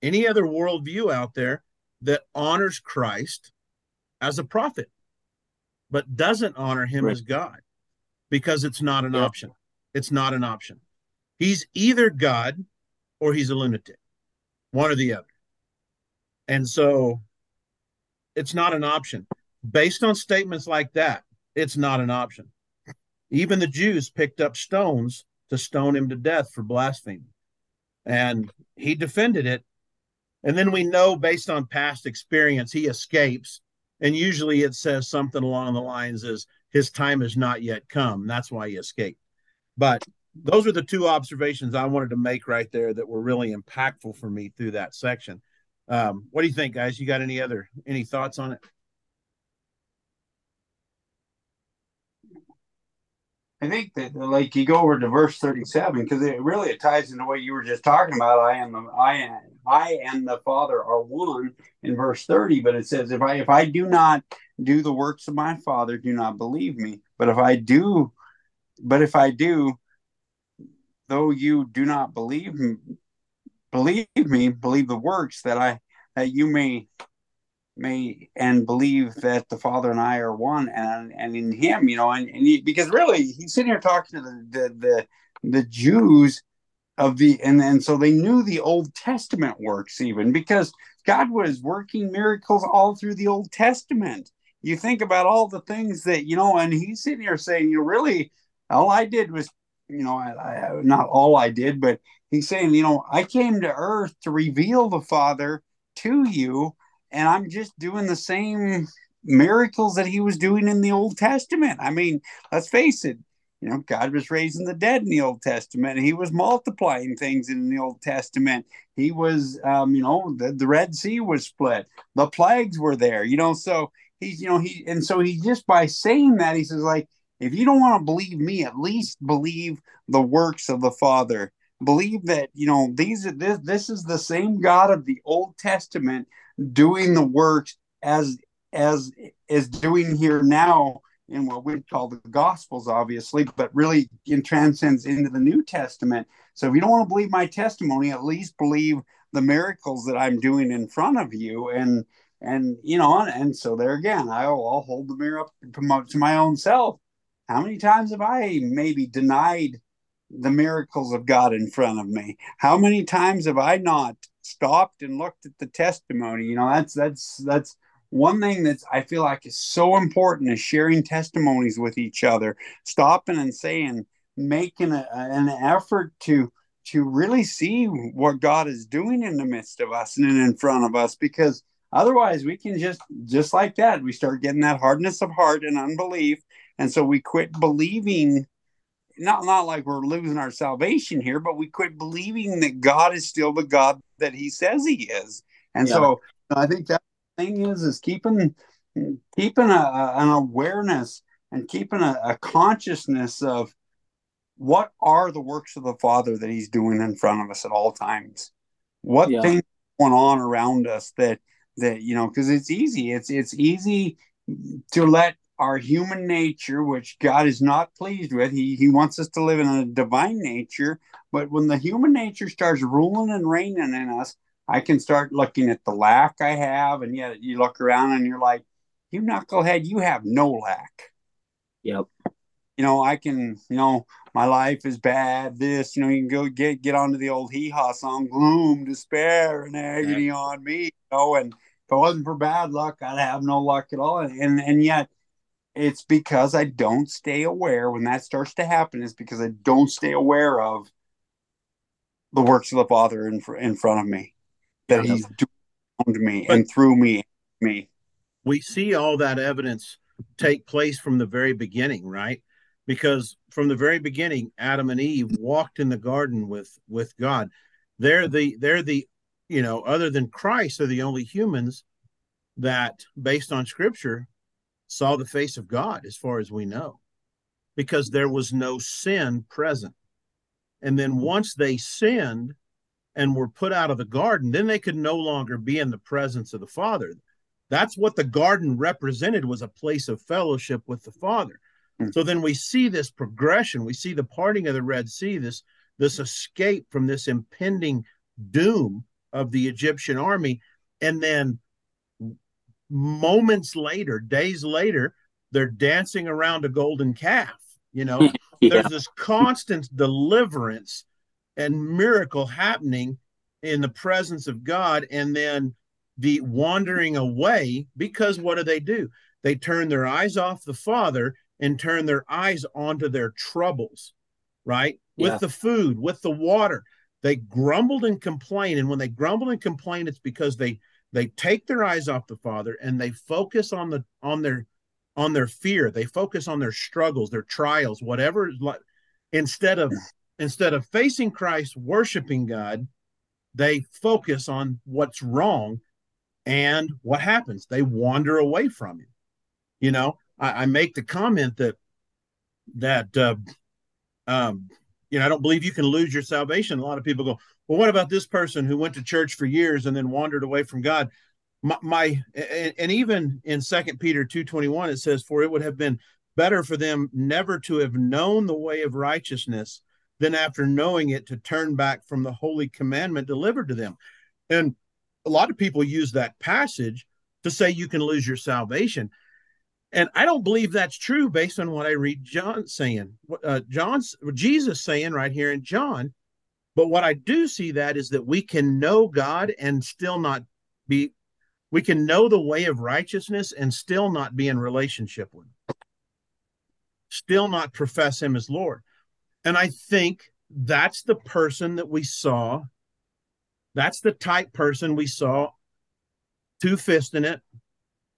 any other worldview out there that honors christ as a prophet but doesn't honor him right. as god because it's not an yeah. option it's not an option He's either God or he's a lunatic, one or the other. And so it's not an option. Based on statements like that, it's not an option. Even the Jews picked up stones to stone him to death for blasphemy. And he defended it. And then we know, based on past experience, he escapes. And usually it says something along the lines as his time has not yet come. That's why he escaped. But those are the two observations I wanted to make right there that were really impactful for me through that section. Um, what do you think, guys? You got any other any thoughts on it? I think that like you go over to verse 37 because it really it ties into what you were just talking about. I am the I am I and the Father are one in verse 30, but it says if I if I do not do the works of my Father, do not believe me. But if I do, but if I do, though you do not believe believe me, believe the works that I that you may may and believe that the Father and I are one and and in Him, you know, and, and he, because really he's sitting here talking to the the the, the Jews of the and and so they knew the Old Testament works even because God was working miracles all through the Old Testament. You think about all the things that you know, and he's sitting here saying, you know, really all I did was you know, I, I, not all I did, but he's saying, you know, I came to earth to reveal the Father to you, and I'm just doing the same miracles that he was doing in the Old Testament. I mean, let's face it, you know, God was raising the dead in the Old Testament. He was multiplying things in the Old Testament. He was, um, you know, the, the Red Sea was split. The plagues were there, you know, so he's, you know, he, and so he just by saying that, he says, like, if you don't want to believe me, at least believe the works of the Father. Believe that you know these are this this is the same God of the Old Testament doing the work as as is doing here now in what we call the Gospels, obviously, but really in transcends into the New Testament. So if you don't want to believe my testimony, at least believe the miracles that I'm doing in front of you. And and you know, and, so there again, I'll, I'll hold the mirror up to my own self how many times have I maybe denied the miracles of God in front of me? How many times have I not stopped and looked at the testimony? You know, that's that's that's one thing that I feel like is so important is sharing testimonies with each other, stopping and saying, making a, an effort to to really see what God is doing in the midst of us and in front of us because otherwise we can just just like that we start getting that hardness of heart and unbelief and so we quit believing not not like we're losing our salvation here but we quit believing that God is still the God that he says he is and yeah. so uh, I think that thing is is keeping keeping a, an awareness and keeping a, a consciousness of what are the works of the Father that He's doing in front of us at all times? What yeah. things going on around us that that you know? Because it's easy. It's it's easy to let our human nature, which God is not pleased with, He He wants us to live in a divine nature. But when the human nature starts ruling and reigning in us, I can start looking at the lack I have, and yet you look around and you're like, "You knucklehead, you have no lack." Yep you know, I can, you know, my life is bad. This, you know, you can go get get onto the old hee haw song, gloom, despair, and agony yeah. on me. You know, and if it wasn't for bad luck, I'd have no luck at all. And and yet, it's because I don't stay aware when that starts to happen. Is because I don't stay aware of the works of the Father in in front of me, that. He's doing to me but and through me, me. We see all that evidence take place from the very beginning, right? because from the very beginning adam and eve walked in the garden with with god they're the they're the you know other than christ are the only humans that based on scripture saw the face of god as far as we know because there was no sin present. And then once they sinned and were put out of the garden then they could no longer be in the presence of the father. That's what the garden represented was a place of fellowship with the father. Hmm. So then we see this progression. We see the parting of the Red Sea, this this escape from this impending doom of the Egyptian army, and then moments later, days later, they're dancing around a golden calf. You know, yeah. there's this constant deliverance and miracle happening in the presence of God, and then the wandering away because what do they do? They turn their eyes off the Father and turn their eyes onto their troubles, right? With the food, with the water. They grumbled and complained. And when they grumble and complain, it's because they they take their eyes off the Father and they focus on the on their on their fear. They focus on their struggles, their trials, whatever instead of instead of facing Christ, worshiping God, they focus on what's wrong and what happens. They wander away from him. You know, I, I make the comment that that uh, um, you know I don't believe you can lose your salvation. A lot of people go, well, what about this person who went to church for years and then wandered away from God? My, my and even in Second Peter two twenty one it says, for it would have been better for them never to have known the way of righteousness than after knowing it to turn back from the holy commandment delivered to them. And a lot of people use that passage to say you can lose your salvation. And I don't believe that's true based on what I read John saying, uh, John's Jesus saying right here in John. But what I do see that is that we can know God and still not be, we can know the way of righteousness and still not be in relationship with Him, still not profess Him as Lord. And I think that's the person that we saw. That's the type person we saw two fisting it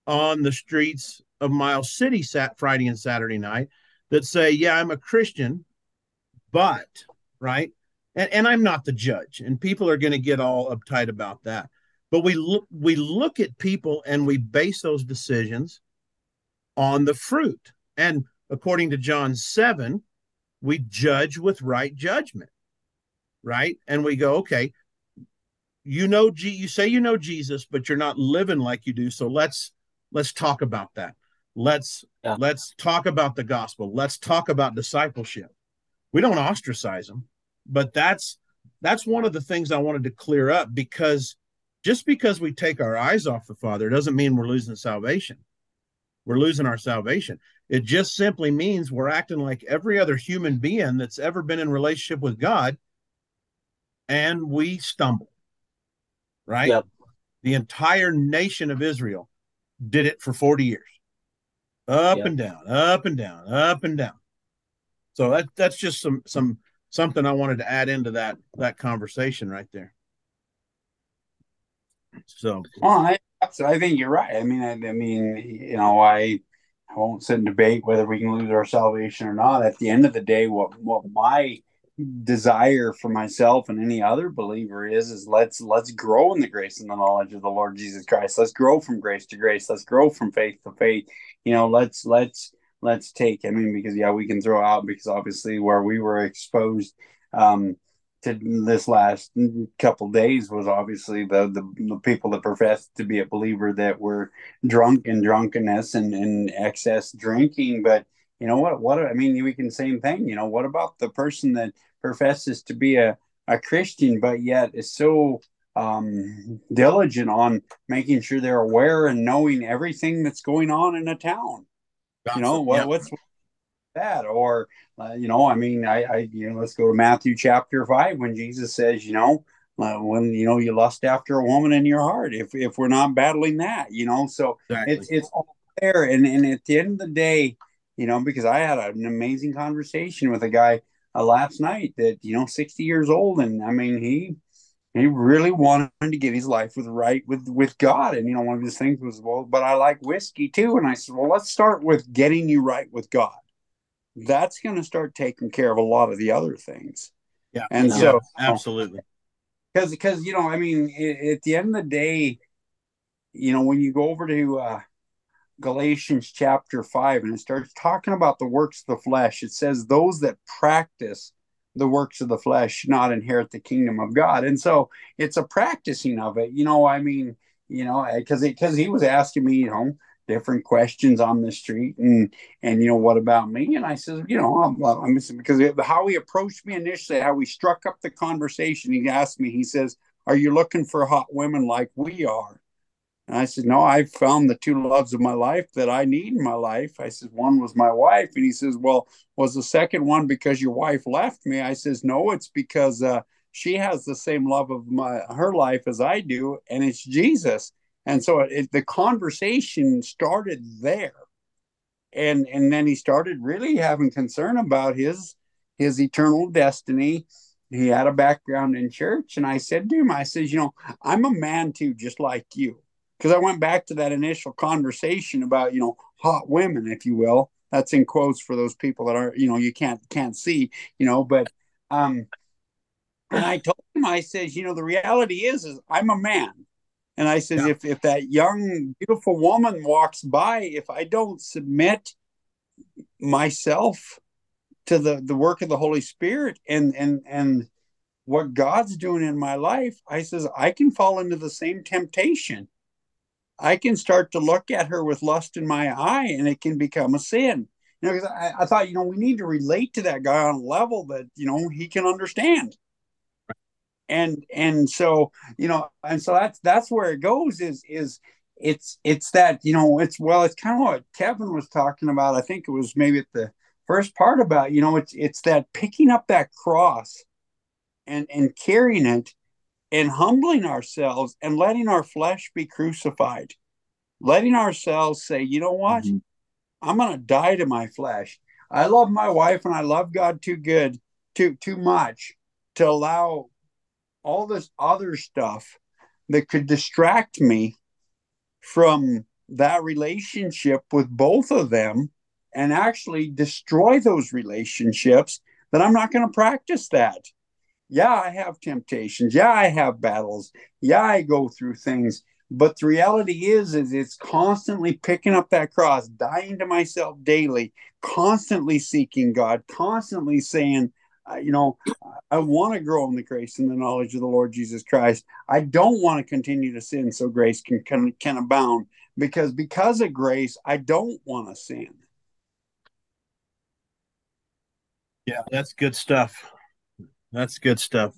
on the streets of Miles City sat Friday and Saturday night that say, yeah, I'm a Christian, but right. And, and I'm not the judge, and people are going to get all uptight about that. But we look we look at people and we base those decisions on the fruit. And according to John 7, we judge with right judgment. Right? And we go, okay, you know you say you know Jesus, but you're not living like you do. So let's let's talk about that. Let's yeah. let's talk about the gospel. Let's talk about discipleship. We don't ostracize them, but that's that's one of the things I wanted to clear up because just because we take our eyes off the Father doesn't mean we're losing salvation. We're losing our salvation. It just simply means we're acting like every other human being that's ever been in relationship with God and we stumble. Right? Yep. The entire nation of Israel did it for 40 years. Up yep. and down, up and down, up and down. So that that's just some some something I wanted to add into that that conversation right there. So, well, I, I think you're right. I mean, I, I mean, you know, I I won't sit and debate whether we can lose our salvation or not. At the end of the day, what what my desire for myself and any other believer is is let's let's grow in the grace and the knowledge of the Lord Jesus Christ. Let's grow from grace to grace. Let's grow from faith to faith. You know, let's let's let's take. I mean, because yeah, we can throw out because obviously where we were exposed um, to this last couple days was obviously the, the, the people that professed to be a believer that were drunk in drunkenness and, and excess drinking. But you know what? What I mean, we can same thing. You know, what about the person that professes to be a a Christian, but yet is so um, diligent on making sure they're aware and knowing everything that's going on in a town. You know what, yeah. what's that? Or uh, you know, I mean, I, I, you know, let's go to Matthew chapter five when Jesus says, you know, uh, when you know you lust after a woman in your heart. If if we're not battling that, you know, so exactly. it's it's all there. And and at the end of the day, you know, because I had an amazing conversation with a guy uh, last night that you know, sixty years old, and I mean, he he really wanted to get his life with right with with God. And you know, one of his things was, well, but I like whiskey too. And I said, well, let's start with getting you right with God that's going to start taking care of a lot of the other things. Yeah. And yeah, so, absolutely. Because, because, you know, I mean, at the end of the day, you know, when you go over to uh, Galatians chapter 5 and it starts talking about the works of the flesh, it says, those that practice the works of the flesh not inherit the kingdom of God. And so it's a practicing of it. You know, I mean, you know, because because he was asking me, you know, different questions on the street and and you know what about me and i said you know i'm, I'm because how he approached me initially how we struck up the conversation he asked me he says are you looking for hot women like we are and i said no i found the two loves of my life that i need in my life. I said one was my wife. And he says well was the second one because your wife left me? I says no it's because uh, she has the same love of my her life as i do and it's jesus. And so it, the conversation started there. And and then he started really having concern about his his eternal destiny. He had a background in church and i said to him i says you know i'm a man too just like you because i went back to that initial conversation about you know hot women if you will that's in quotes for those people that are you know you can't can't see you know but um and i told him i says you know the reality is is i'm a man and I said, yeah. if, if that young, beautiful woman walks by, if I don't submit myself to the, the work of the Holy Spirit and, and, and what God's doing in my life, I says, I can fall into the same temptation. I can start to look at her with lust in my eye and it can become a sin. You know, I, I thought, you know, we need to relate to that guy on a level that, you know, he can understand and and so you know and so that's that's where it goes is is it's it's that you know it's well it's kind of what kevin was talking about i think it was maybe at the first part about you know it's it's that picking up that cross and and carrying it and humbling ourselves and letting our flesh be crucified letting ourselves say you know what mm-hmm. i'm going to die to my flesh i love my wife and i love god too good too too much to allow all this other stuff that could distract me from that relationship with both of them and actually destroy those relationships, then I'm not going to practice that. Yeah, I have temptations. Yeah, I have battles. Yeah, I go through things. But the reality is, is it's constantly picking up that cross, dying to myself daily, constantly seeking God, constantly saying, you know, I want to grow in the grace and the knowledge of the Lord Jesus Christ. I don't want to continue to sin so grace can, can, can abound because because of grace, I don't want to sin. Yeah, that's good stuff. That's good stuff.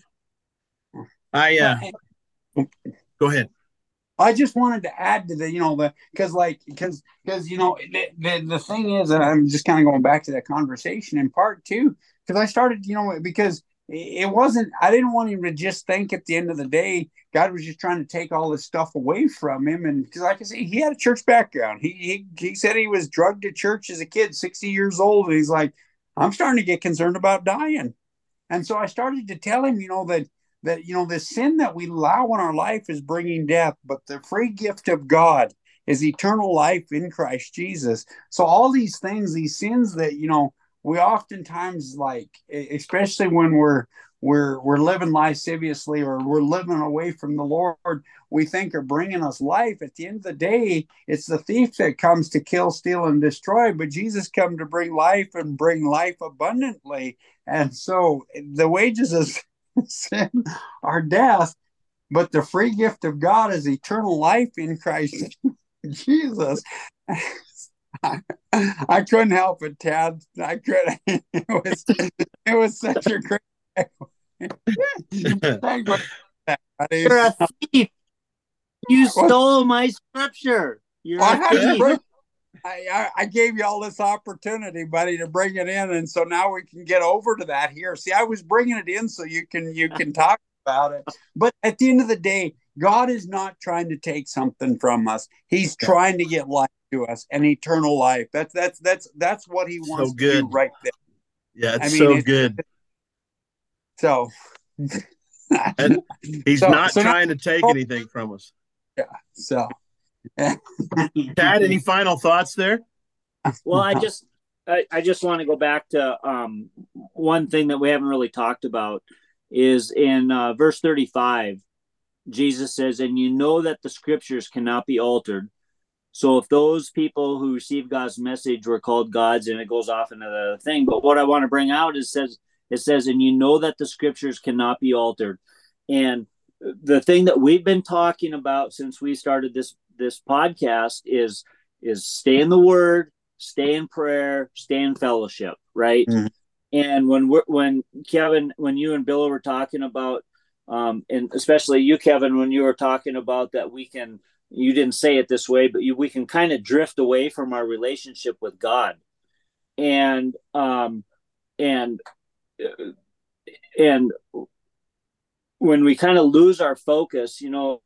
I uh go ahead. I just wanted to add to the, you know, the because like because because you know the, the the thing is, I'm just kind of going back to that conversation in part two because I started, you know, because it wasn't i didn't want him to just think at the end of the day god was just trying to take all this stuff away from him and because like i said he had a church background he, he he said he was drugged to church as a kid 60 years old and he's like i'm starting to get concerned about dying and so i started to tell him you know that that you know the sin that we allow in our life is bringing death but the free gift of god is eternal life in christ jesus. So all these things these sins that you know we oftentimes like especially when we're we're we're living lasciviously or we're living away from the lord we think are bringing us life at the end of the day it's the thief that comes to kill steal and destroy but jesus come to bring life and bring life abundantly and so the wages of sin are death but the free gift of god is eternal life in christ jesus I, couldn't help it, Tad. I could. It was it was such a great. You're a thief. You stole my scripture. You're well, a thief. Bring, I, I gave you all this opportunity, buddy, to bring it in, and so now we can get over to that here. See, I was bringing it in so you can you can talk about it, but at the end of the day, God is not trying to take something from us. He's trying to get life to us and eternal life. That's that's that's that's what he wants so good. to do right there. Yeah, it's I mean, so it's, good. So and he's so, not so trying now, to take anything from us. Yeah. So Tad, any final thoughts there? Well, I just I, I just want to go back to um, one thing that we haven't really talked about is in uh, verse 35 jesus says and you know that the scriptures cannot be altered so if those people who received God's message were called gods, and it goes off into the thing, but what I want to bring out is says it says, and you know that the scriptures cannot be altered. And the thing that we've been talking about since we started this this podcast is is stay in the word, stay in prayer, stay in fellowship, right? Mm-hmm. And when we're when Kevin, when you and Bill were talking about, um, and especially you, Kevin, when you were talking about that we can you didn't say it this way, but you, we can kind of drift away from our relationship with God, and um, and and when we kind of lose our focus, you know,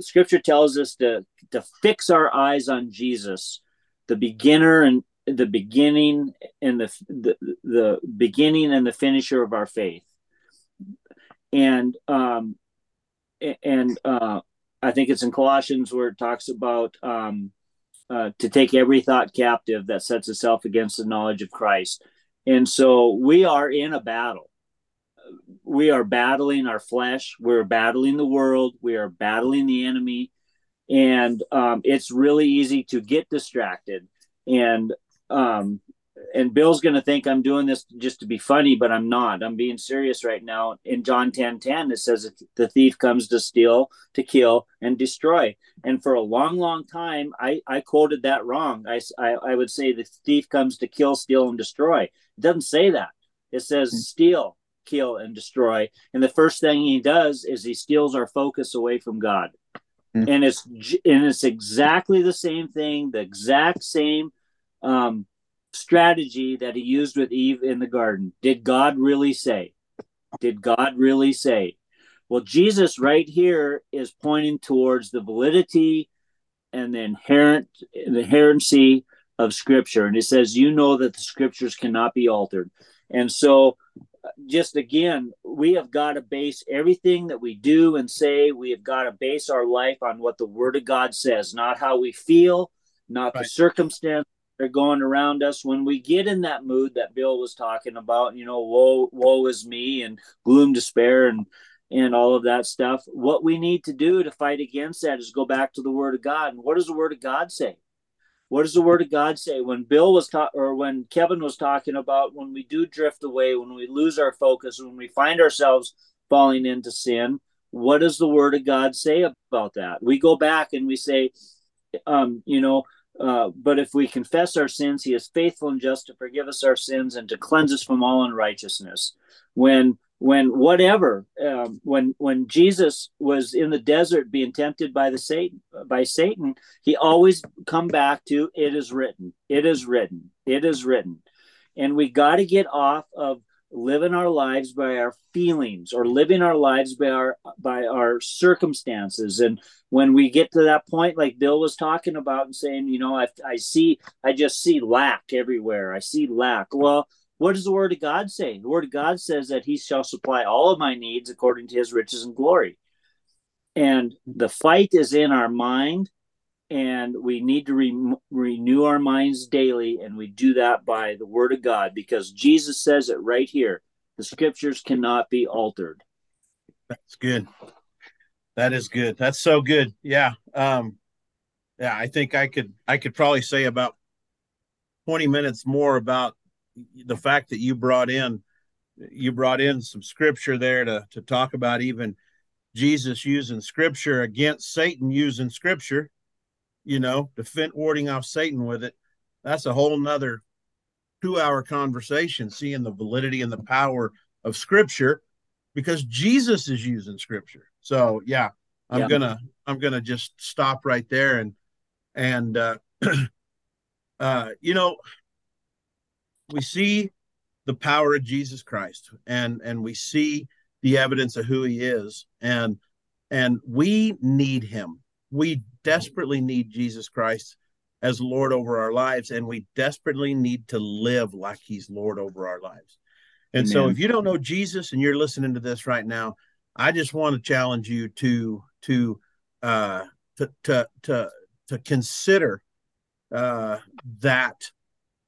Scripture tells us to to fix our eyes on Jesus, the beginner and the beginning and the the, the beginning and the finisher of our faith, and um, and uh, I think it's in Colossians where it talks about um, uh, to take every thought captive that sets itself against the knowledge of Christ. And so we are in a battle. We are battling our flesh. We're battling the world. We are battling the enemy. And um, it's really easy to get distracted. And um, and Bill's going to think I'm doing this just to be funny, but I'm not. I'm being serious right now. In John 10 10, it says the thief comes to steal, to kill, and destroy. And for a long, long time, I, I quoted that wrong. I, I, I would say the thief comes to kill, steal, and destroy. It doesn't say that. It says mm-hmm. steal, kill, and destroy. And the first thing he does is he steals our focus away from God. Mm-hmm. And it's and it's exactly the same thing, the exact same um, strategy that he used with Eve in the garden. Did God really say? Did God really say? Well, Jesus right here is pointing towards the validity and the inherent the inherency of Scripture, and he says, "You know that the Scriptures cannot be altered." And so, just again, we have got to base everything that we do and say. We have got to base our life on what the Word of God says, not how we feel, not right. the circumstance are going around us. When we get in that mood that bill was talking about you know woe woe is me and gloom despair and and all of that stuff what we need to do to fight against that is go back to the word of god. And what does the word of god say? What does the word of god say? When bill was talking or when kevin was talking about when we do drift away when we lose our focus when we find ourselves falling into sin what does the word of god say about that? We go back and we say um, you know uh, but if we confess our sins, he is faithful and just to forgive us our sins and to cleanse us from all unrighteousness. When when whatever um, when when Jesus was in the desert being tempted by the Satan by Satan, he always come back to it is written, it is written, it is written, and we got to get off of living our lives by our feelings or living our lives by our by our circumstances. And when we get to that point like bill was talking about and saying you know i, I see i just see lack everywhere. I see lack. Well what does the word of god say? The word of god says that he shall supply all of my needs according to his riches and glory. And the fight is in our mind and we need to re- renew our minds daily and we do that by the word of god because jesus says it right here the scriptures cannot be altered. That's good. That is good. That's so good. Yeah um yeah i think i could i could probably say about 20 minutes more about the fact that you brought in you brought in some scripture there to to talk about even jesus using scripture against satan using scripture you know, defend warding off Satan with it. That's a whole nother two hour conversation, seeing the validity and the power of scripture because Jesus is using scripture. So yeah, I'm yeah. gonna I'm gonna just stop right there and and uh uh you know we see the power of Jesus Christ and and we see the evidence of who he is and and we need him we desperately need Jesus Christ as Lord over our lives, and we desperately need to live like He's Lord over our lives. And Amen. so, if you don't know Jesus and you're listening to this right now, I just want to challenge you to to uh, to to to, to consider uh, that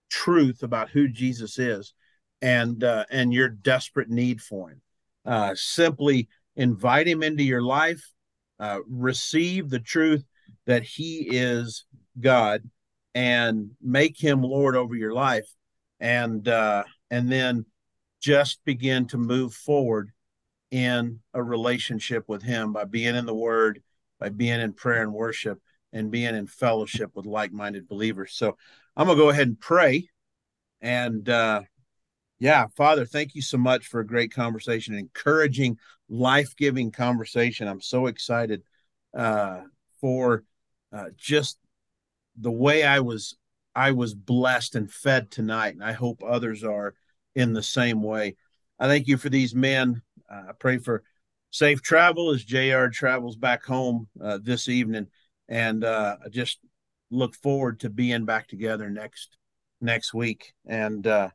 truth about who Jesus is and uh, and your desperate need for Him. Uh, simply invite Him into your life uh, receive the truth that He is God and make Him Lord over your life, and uh, and then just begin to move forward in a relationship with Him by being in the Word, by being in prayer and worship, and being in fellowship with like-minded believers. So I'm gonna go ahead and pray, and uh, yeah, Father, thank you so much for a great conversation, encouraging, life giving conversation. I'm so excited uh, for uh, just the way I was I was blessed and fed tonight, and I hope others are in the same way. I thank you for these men. Uh, I pray for safe travel as Jr. travels back home uh, this evening, and uh, I just look forward to being back together next next week. And uh,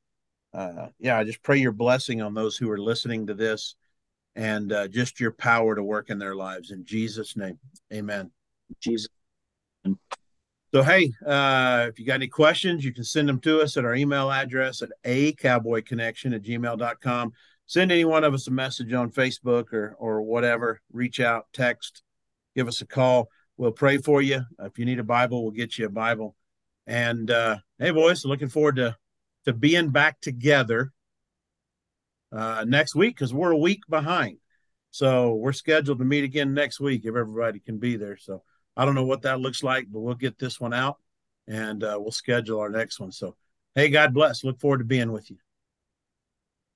uh, yeah, I just pray your blessing on those who are listening to this and uh, just your power to work in their lives. In Jesus' name, amen. Jesus. So, hey, uh, if you got any questions, you can send them to us at our email address at a cowboy connection at gmail.com. Send any one of us a message on Facebook or, or whatever. Reach out, text, give us a call. We'll pray for you. If you need a Bible, we'll get you a Bible. And uh, hey, boys, looking forward to to being back together uh, next week because we're a week behind. So we're scheduled to meet again next week if everybody can be there. So I don't know what that looks like, but we'll get this one out and uh, we'll schedule our next one. So, hey, God bless. Look forward to being with you.